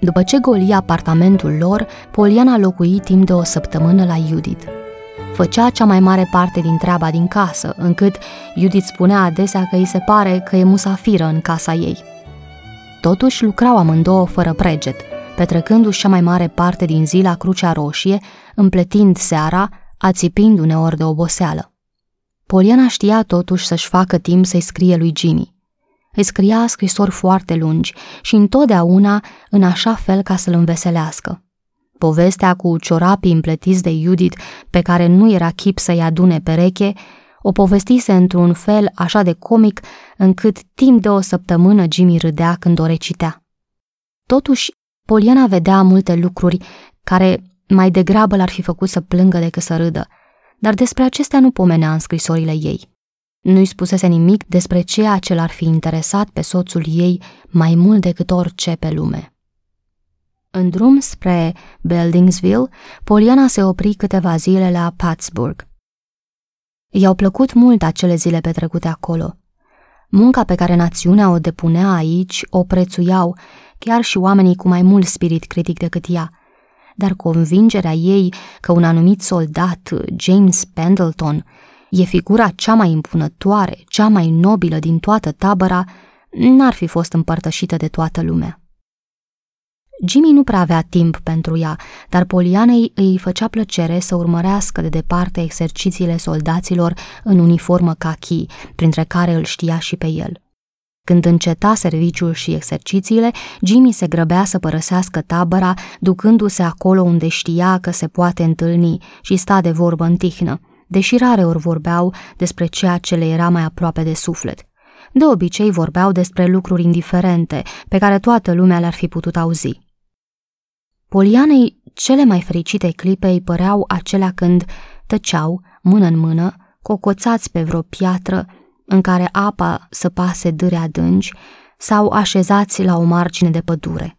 După ce golia apartamentul lor, Poliana locui timp de o săptămână la Judith. Făcea cea mai mare parte din treaba din casă, încât Judith spunea adesea că îi se pare că e musafiră în casa ei. Totuși lucrau amândouă fără preget, petrecându-și cea mai mare parte din zi la Crucea Roșie, împletind seara, ațipind uneori de oboseală. Poliana știa totuși să-și facă timp să-i scrie lui Jimmy. Îi scria scrisori foarte lungi și întotdeauna în așa fel ca să-l înveselească. Povestea cu ciorapii împletiți de Judith, pe care nu era chip să-i adune pereche, o povestise într-un fel așa de comic încât timp de o săptămână Jimmy râdea când o recitea. Totuși, Poliana vedea multe lucruri care mai degrabă l-ar fi făcut să plângă decât să râdă, dar despre acestea nu pomenea în scrisorile ei. Nu-i spusese nimic despre ceea ce l-ar fi interesat pe soțul ei mai mult decât orice pe lume. În drum spre Beldingsville, Poliana se opri câteva zile la Pattsburg. I-au plăcut mult acele zile petrecute acolo. Munca pe care națiunea o depunea aici o prețuiau chiar și oamenii cu mai mult spirit critic decât ea, dar convingerea ei că un anumit soldat, James Pendleton, e figura cea mai impunătoare, cea mai nobilă din toată tabăra, n-ar fi fost împărtășită de toată lumea. Jimmy nu prea avea timp pentru ea, dar Polianei îi făcea plăcere să urmărească de departe exercițiile soldaților în uniformă cachi, printre care îl știa și pe el. Când înceta serviciul și exercițiile, Jimmy se grăbea să părăsească tabăra, ducându-se acolo unde știa că se poate întâlni și sta de vorbă în tihnă, deși rare ori vorbeau despre ceea ce le era mai aproape de suflet. De obicei vorbeau despre lucruri indiferente, pe care toată lumea le-ar fi putut auzi. Polianei cele mai fericite clipe îi păreau acelea când tăceau, mână în mână, cocoțați pe vreo piatră în care apa să pase dâre adânci sau așezați la o margine de pădure.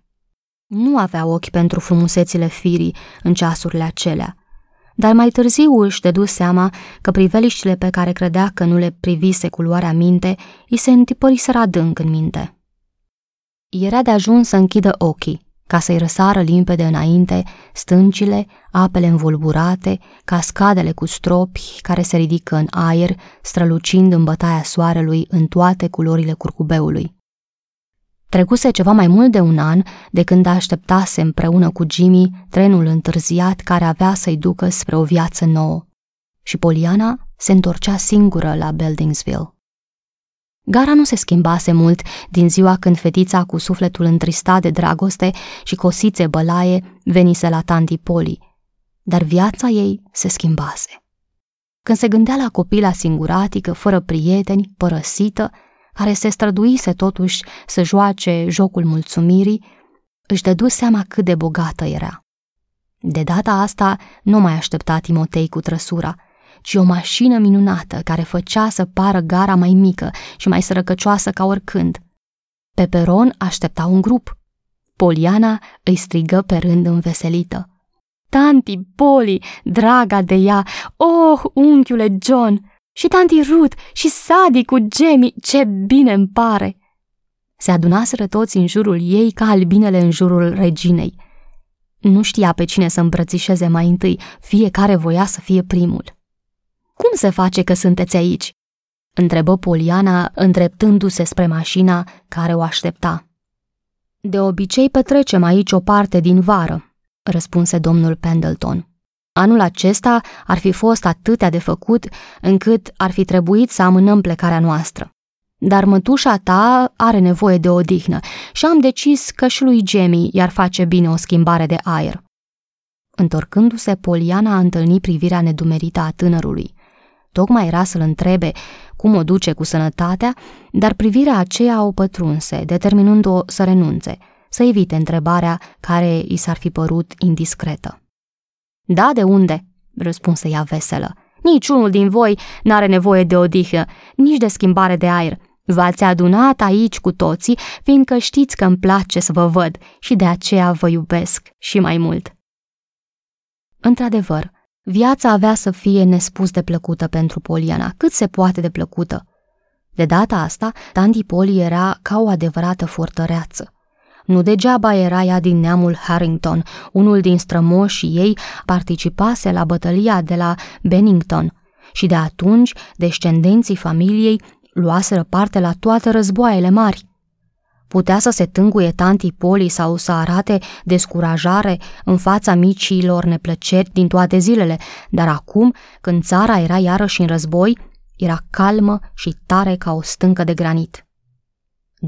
Nu avea ochi pentru frumusețile firii în ceasurile acelea, dar mai târziu își dădu seama că priveliștile pe care credea că nu le privise cu luarea minte, îi se întipăriseră adânc în minte. Era de ajuns să închidă ochii, ca să-i răsară limpede înainte stâncile, apele învolburate, cascadele cu stropi care se ridică în aer, strălucind în bătaia soarelui în toate culorile curcubeului. Trecuse ceva mai mult de un an de când așteptase împreună cu Jimmy trenul întârziat care avea să-i ducă spre o viață nouă. Și Poliana se întorcea singură la Beldingsville. Gara nu se schimbase mult din ziua când fetița cu sufletul întristat de dragoste și cosițe bălaie venise la tanti Poli, dar viața ei se schimbase. Când se gândea la copila singuratică, fără prieteni, părăsită, care se străduise totuși să joace jocul mulțumirii, își dădu seama cât de bogată era. De data asta nu mai aștepta Timotei cu trăsura – ci o mașină minunată care făcea să pară gara mai mică și mai sărăcăcioasă ca oricând. Pe peron aștepta un grup. Poliana îi strigă pe rând înveselită. Tanti Poli, draga de ea, oh, unchiule John, și tanti Ruth și Sadi cu Jamie, ce bine îmi pare! Se adunaseră toți în jurul ei ca albinele în jurul reginei. Nu știa pe cine să îmbrățișeze mai întâi, fiecare voia să fie primul. Cum se face că sunteți aici?" întrebă Poliana, îndreptându-se spre mașina care o aștepta. De obicei petrecem aici o parte din vară," răspunse domnul Pendleton. Anul acesta ar fi fost atâtea de făcut încât ar fi trebuit să amânăm plecarea noastră. Dar mătușa ta are nevoie de odihnă și am decis că și lui Jamie i-ar face bine o schimbare de aer. Întorcându-se, Poliana a întâlnit privirea nedumerită a tânărului. Tocmai era să-l întrebe cum o duce cu sănătatea, dar privirea aceea o pătrunse, determinând-o să renunțe, să evite întrebarea care i s-ar fi părut indiscretă. Da, de unde? răspunse ea veselă. Niciunul din voi n-are nevoie de odihnă, nici de schimbare de aer. V-ați adunat aici cu toții, fiindcă știți că îmi place să vă văd și de aceea vă iubesc și mai mult. Într-adevăr, viața avea să fie nespus de plăcută pentru Poliana, cât se poate de plăcută. De data asta, Tandy Poli era ca o adevărată fortăreață. Nu degeaba era ea din neamul Harrington, unul din strămoșii ei participase la bătălia de la Bennington și de atunci descendenții familiei luaseră parte la toate războaiele mari. Putea să se tânguie tanti Poli sau să arate descurajare în fața micilor neplăceri din toate zilele, dar acum, când țara era iarăși în război, era calmă și tare ca o stâncă de granit.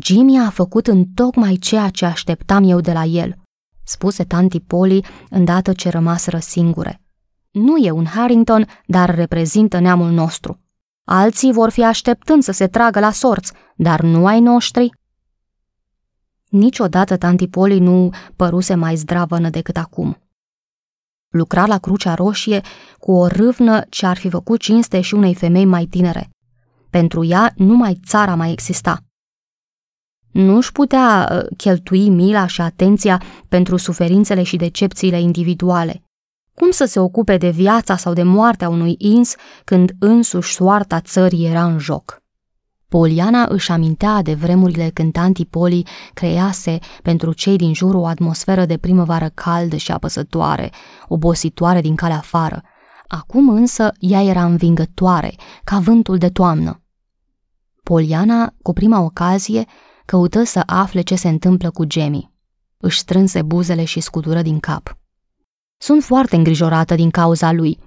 Jimmy a făcut în tocmai ceea ce așteptam eu de la el, spuse tanti Poli îndată ce rămaseră singure. Nu e un Harrington, dar reprezintă neamul nostru. Alții vor fi așteptând să se tragă la sorți, dar nu ai noștri. Niciodată tanti Poli nu păruse mai zdravănă decât acum. Lucra la Crucea Roșie cu o râvnă ce ar fi făcut cinste și unei femei mai tinere. Pentru ea numai țara mai exista. Nu își putea uh, cheltui mila și atenția pentru suferințele și decepțiile individuale. Cum să se ocupe de viața sau de moartea unui ins când însuși soarta țării era în joc? Poliana își amintea de vremurile când tanti Poli crease pentru cei din jur o atmosferă de primăvară caldă și apăsătoare, obositoare din calea afară. Acum însă ea era învingătoare, ca vântul de toamnă. Poliana, cu prima ocazie, căută să afle ce se întâmplă cu Jamie. Își strânse buzele și scutură din cap. Sunt foarte îngrijorată din cauza lui.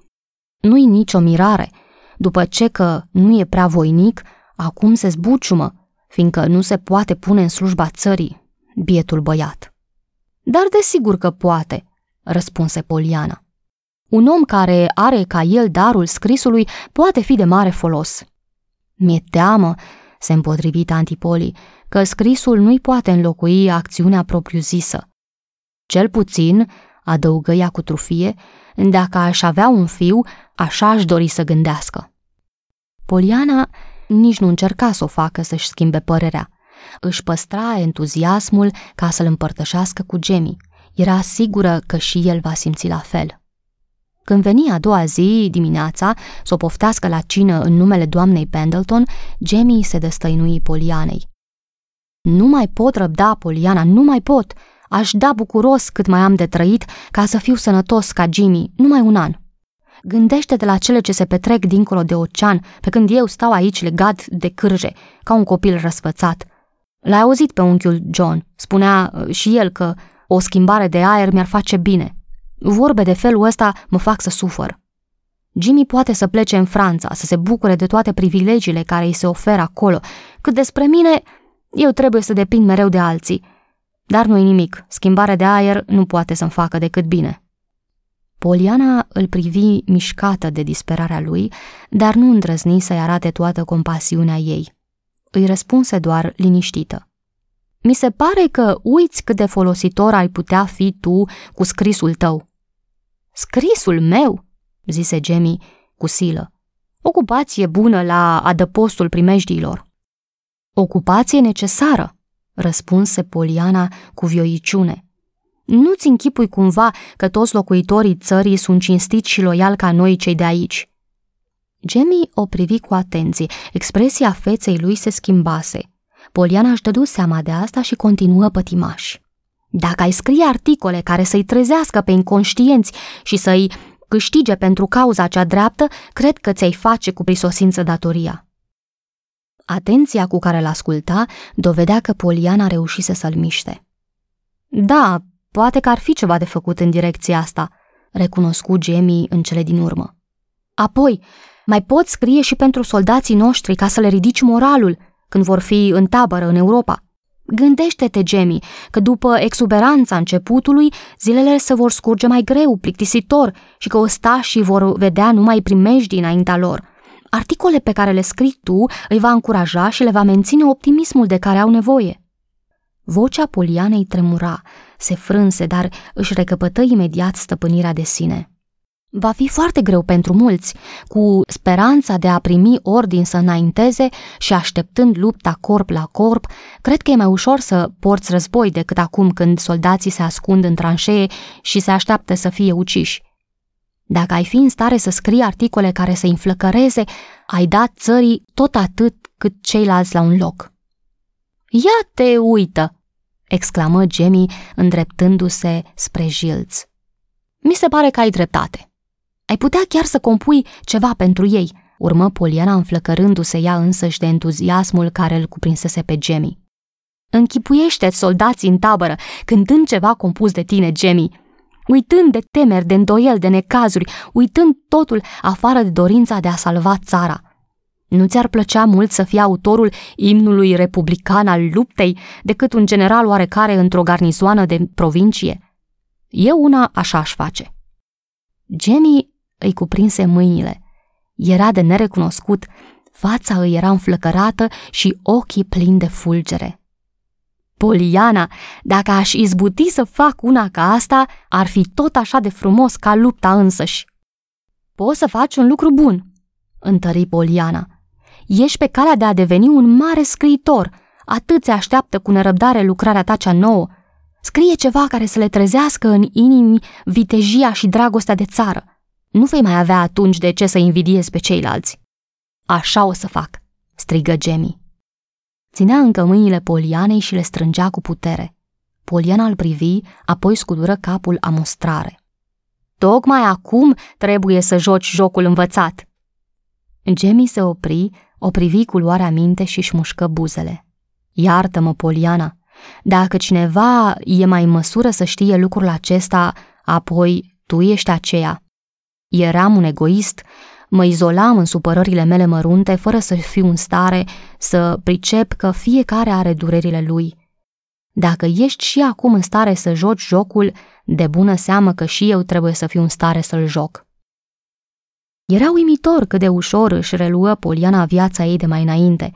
Nu-i nicio mirare. După ce că nu e prea voinic, acum se zbuciumă, fiindcă nu se poate pune în slujba țării, bietul băiat. Dar desigur că poate, răspunse Poliana. Un om care are ca el darul scrisului poate fi de mare folos. Mi-e teamă, se împotrivi Antipoli, că scrisul nu-i poate înlocui acțiunea propriu-zisă. Cel puțin, adăugă ea cu trufie, dacă aș avea un fiu, așa aș dori să gândească. Poliana nici nu încerca să o facă să-și schimbe părerea. Își păstra entuziasmul ca să-l împărtășească cu Jamie. Era sigură că și el va simți la fel. Când veni a doua zi, dimineața, să o poftească la cină în numele doamnei Pendleton, Jamie se destăinui Polianei. Nu mai pot răbda, Poliana, nu mai pot. Aș da bucuros cât mai am de trăit ca să fiu sănătos ca Jimmy, numai un an. Gândește-te la cele ce se petrec dincolo de ocean, pe când eu stau aici legat de cârje, ca un copil răsfățat. L-ai auzit pe unchiul John, spunea uh, și el că o schimbare de aer mi-ar face bine. Vorbe de felul ăsta mă fac să sufăr. Jimmy poate să plece în Franța, să se bucure de toate privilegiile care îi se oferă acolo, cât despre mine, eu trebuie să depind mereu de alții. Dar nu-i nimic, schimbarea de aer nu poate să-mi facă decât bine. Poliana îl privi mișcată de disperarea lui, dar nu îndrăzni să-i arate toată compasiunea ei. Îi răspunse doar liniștită. Mi se pare că uiți cât de folositor ai putea fi tu cu scrisul tău. Scrisul meu? zise Jamie cu silă. Ocupație bună la adăpostul primejdiilor. Ocupație necesară, răspunse Poliana cu vioiciune. Nu-ți închipui cumva că toți locuitorii țării sunt cinstiți și loiali ca noi cei de aici. Jamie o privi cu atenție, expresia feței lui se schimbase. Poliana își dădu seama de asta și continuă pătimaș. Dacă ai scrie articole care să-i trezească pe inconștienți și să-i câștige pentru cauza cea dreaptă, cred că ți-ai face cu prisosință datoria. Atenția cu care l-asculta dovedea că Poliana reușise să-l miște. Da, poate că ar fi ceva de făcut în direcția asta, recunoscu Jamie în cele din urmă. Apoi, mai poți scrie și pentru soldații noștri ca să le ridici moralul când vor fi în tabără în Europa. Gândește-te, Jamie, că după exuberanța începutului, zilele se vor scurge mai greu, plictisitor și că ostașii vor vedea numai primejdii înaintea lor – Articole pe care le scrii tu îi va încuraja și le va menține optimismul de care au nevoie. Vocea Polianei tremura, se frânse, dar își recăpătă imediat stăpânirea de sine. Va fi foarte greu pentru mulți, cu speranța de a primi ordin să înainteze și așteptând lupta corp la corp, cred că e mai ușor să porți război decât acum când soldații se ascund în tranșee și se așteaptă să fie uciși. Dacă ai fi în stare să scrii articole care să înflăcăreze, ai dat țării tot atât cât ceilalți la un loc. Ia te uită! exclamă Jamie îndreptându-se spre Jilz. Mi se pare că ai dreptate. Ai putea chiar să compui ceva pentru ei, urmă Poliana înflăcărându-se ea însăși de entuziasmul care îl cuprinsese pe Jamie. închipuiește soldații în tabără, cântând ceva compus de tine, Jamie, uitând de temeri, de îndoiel, de necazuri, uitând totul afară de dorința de a salva țara. Nu ți-ar plăcea mult să fii autorul imnului republican al luptei decât un general oarecare într-o garnizoană de provincie? Eu una așa aș face. Jamie îi cuprinse mâinile. Era de nerecunoscut, fața îi era înflăcărată și ochii plini de fulgere. Poliana, dacă aș izbuti să fac una ca asta, ar fi tot așa de frumos ca lupta însăși. Poți să faci un lucru bun, întări Poliana. Ești pe calea de a deveni un mare scriitor. Atât se așteaptă cu nerăbdare lucrarea ta cea nouă. Scrie ceva care să le trezească în inimi vitejia și dragostea de țară. Nu vei mai avea atunci de ce să invidiezi pe ceilalți. Așa o să fac, strigă Jamie. Ținea încă mâinile Polianei și le strângea cu putere. Poliana îl privi, apoi scudură capul a mostrare. Tocmai acum trebuie să joci jocul învățat. Jamie se opri, o privi cu luarea minte și își mușcă buzele. Iartă-mă, Poliana, dacă cineva e mai în măsură să știe lucrul acesta, apoi tu ești aceea. Eram un egoist, mă izolam în supărările mele mărunte fără să fiu în stare să pricep că fiecare are durerile lui. Dacă ești și acum în stare să joci jocul, de bună seamă că și eu trebuie să fiu în stare să-l joc. Era uimitor cât de ușor își reluă Poliana viața ei de mai înainte.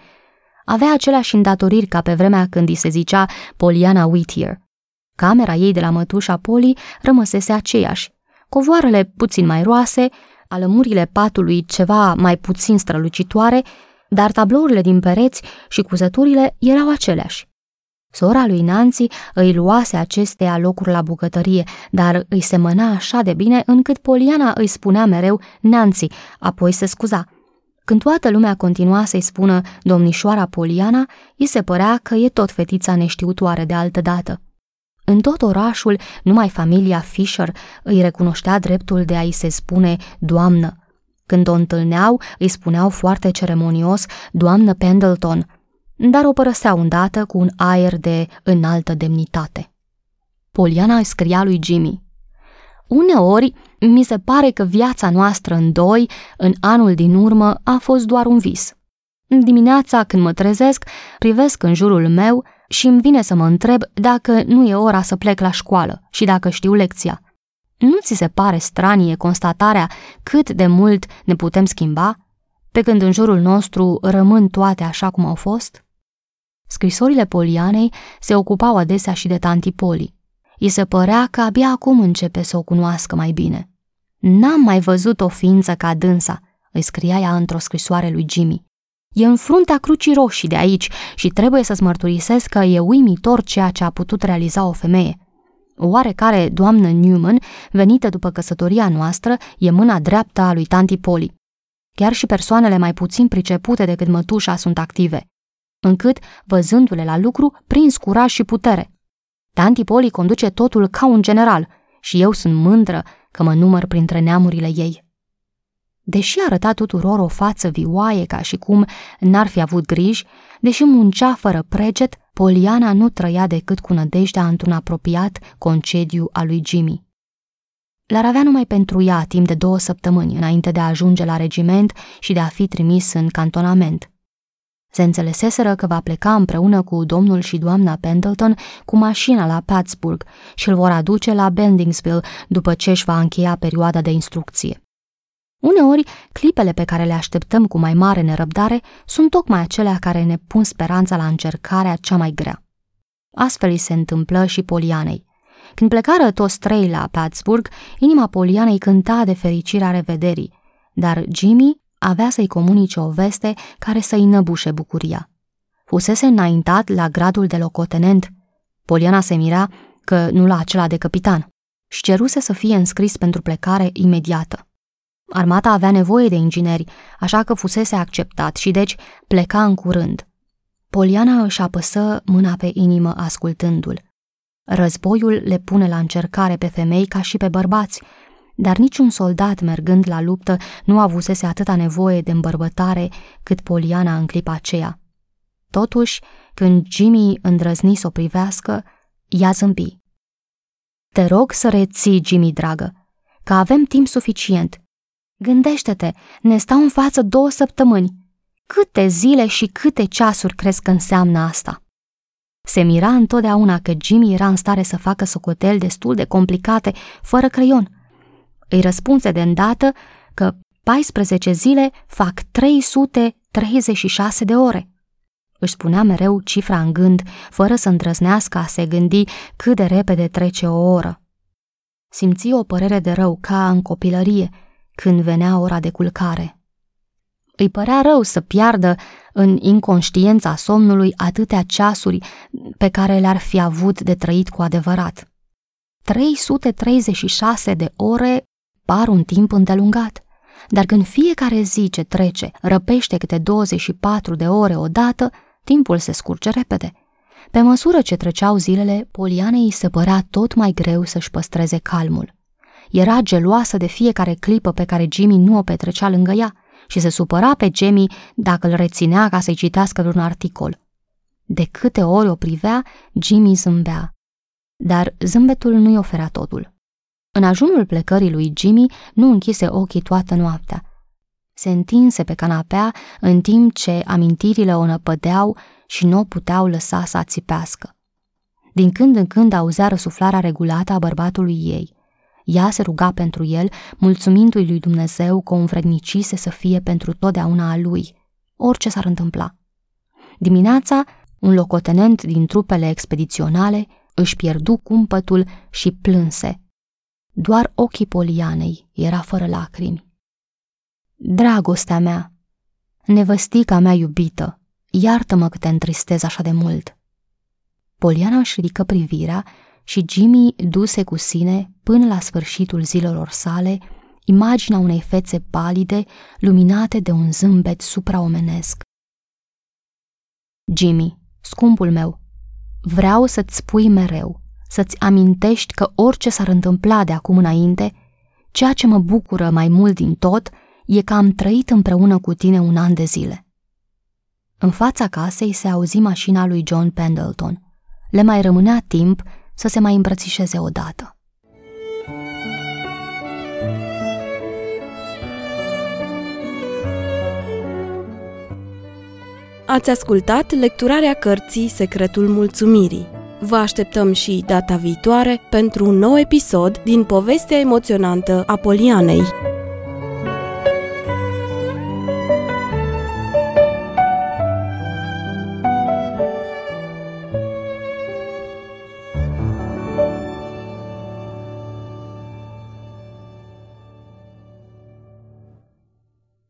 Avea aceleași îndatoriri ca pe vremea când îi se zicea Poliana Whittier. Camera ei de la mătușa Poli rămăsese aceeași. Covoarele puțin mai roase, alămurile patului ceva mai puțin strălucitoare, dar tablourile din pereți și cuzăturile erau aceleași. Sora lui Nancy îi luase acestea locuri la bucătărie, dar îi semăna așa de bine încât Poliana îi spunea mereu Nancy, apoi se scuza. Când toată lumea continua să-i spună domnișoara Poliana, îi se părea că e tot fetița neștiutoare de altă dată. În tot orașul, numai familia Fisher îi recunoștea dreptul de a-i se spune doamnă. Când o întâlneau, îi spuneau foarte ceremonios doamnă Pendleton – dar o părăseau îndată cu un aer de înaltă demnitate. Poliana îi scria lui Jimmy. Uneori, mi se pare că viața noastră în doi, în anul din urmă, a fost doar un vis. Dimineața, când mă trezesc, privesc în jurul meu și îmi vine să mă întreb dacă nu e ora să plec la școală și dacă știu lecția. Nu ți se pare stranie constatarea cât de mult ne putem schimba, pe când în jurul nostru rămân toate așa cum au fost? Scrisorile Polianei se ocupau adesea și de tanti Poli. I se părea că abia acum începe să o cunoască mai bine. N-am mai văzut o ființă ca dânsa, îi scria ea într-o scrisoare lui Jimmy. E în fruntea crucii roșii de aici și trebuie să-ți mărturisesc că e uimitor ceea ce a putut realiza o femeie. Oarecare doamnă Newman, venită după căsătoria noastră, e mâna dreaptă a lui tanti Poli. Chiar și persoanele mai puțin pricepute decât mătușa sunt active încât, văzându-le la lucru, prins curaj și putere. Tanti Poli conduce totul ca un general și eu sunt mândră că mă număr printre neamurile ei. Deși arăta tuturor o față vioaie ca și cum n-ar fi avut griji, deși muncea fără preget, Poliana nu trăia decât cu nădejdea într-un apropiat concediu al lui Jimmy. L-ar avea numai pentru ea timp de două săptămâni înainte de a ajunge la regiment și de a fi trimis în cantonament. Se înțeleseseră că va pleca împreună cu domnul și doamna Pendleton cu mașina la Plattsburgh și îl vor aduce la Bendingsville după ce își va încheia perioada de instrucție. Uneori, clipele pe care le așteptăm cu mai mare nerăbdare sunt tocmai acelea care ne pun speranța la încercarea cea mai grea. Astfel îi se întâmplă și Polianei. Când plecară toți trei la Plattsburgh, inima Polianei cânta de fericirea revederii, dar Jimmy avea să-i comunice o veste care să-i năbușe bucuria. Fusese înaintat la gradul de locotenent. Poliana se mira că nu la acela de capitan și ceruse să fie înscris pentru plecare imediată. Armata avea nevoie de ingineri, așa că fusese acceptat și deci pleca în curând. Poliana își apăsă mâna pe inimă ascultându-l. Războiul le pune la încercare pe femei ca și pe bărbați, dar niciun soldat mergând la luptă nu avusese atâta nevoie de îmbărbătare cât Poliana în clipa aceea. Totuși, când Jimmy îndrăzni să o privească, ea zâmbi. Te rog să reții, Jimmy, dragă, că avem timp suficient. Gândește-te, ne stau în față două săptămâni. Câte zile și câte ceasuri crezi că înseamnă asta? Se mira întotdeauna că Jimmy era în stare să facă socoteli destul de complicate, fără creion. Îi răspunse de îndată că 14 zile fac 336 de ore. Își spunea mereu cifra în gând, fără să îndrăznească a se gândi cât de repede trece o oră. Simți o părere de rău ca în copilărie, când venea ora de culcare. Îi părea rău să piardă în inconștiența somnului atâtea ceasuri pe care le-ar fi avut de trăit cu adevărat. 336 de ore par un timp îndelungat, dar când fiecare zi ce trece răpește câte 24 de ore odată, timpul se scurge repede. Pe măsură ce treceau zilele, Polianei îi se părea tot mai greu să-și păstreze calmul. Era geloasă de fiecare clipă pe care Jimmy nu o petrecea lângă ea și se supăra pe Jamie dacă îl reținea ca să-i citească vreun articol. De câte ori o privea, Jimmy zâmbea. Dar zâmbetul nu-i oferea totul. În ajunul plecării lui Jimmy nu închise ochii toată noaptea. Se întinse pe canapea în timp ce amintirile o năpădeau și nu o puteau lăsa să ațipească. Din când în când auzea răsuflarea regulată a bărbatului ei. Ea se ruga pentru el, mulțumindu-i lui Dumnezeu că o învrednicise să fie pentru totdeauna a lui, orice s-ar întâmpla. Dimineața, un locotenent din trupele expediționale își pierdu cumpătul și plânse. Doar ochii Polianei era fără lacrimi. Dragostea mea, nevăstica mea iubită, iartă-mă că te întristez așa de mult. Poliana își ridică privirea și Jimmy duse cu sine, până la sfârșitul zilelor sale, imaginea unei fețe palide, luminate de un zâmbet supraomenesc. Jimmy, scumpul meu, vreau să-ți spui mereu, să-ți amintești că orice s-ar întâmpla de acum înainte, ceea ce mă bucură mai mult din tot e că am trăit împreună cu tine un an de zile. În fața casei se auzi mașina lui John Pendleton. Le mai rămânea timp să se mai îmbrățișeze odată. Ați ascultat lecturarea cărții Secretul Mulțumirii. Vă așteptăm și data viitoare pentru un nou episod din povestea emoționantă a Polianei.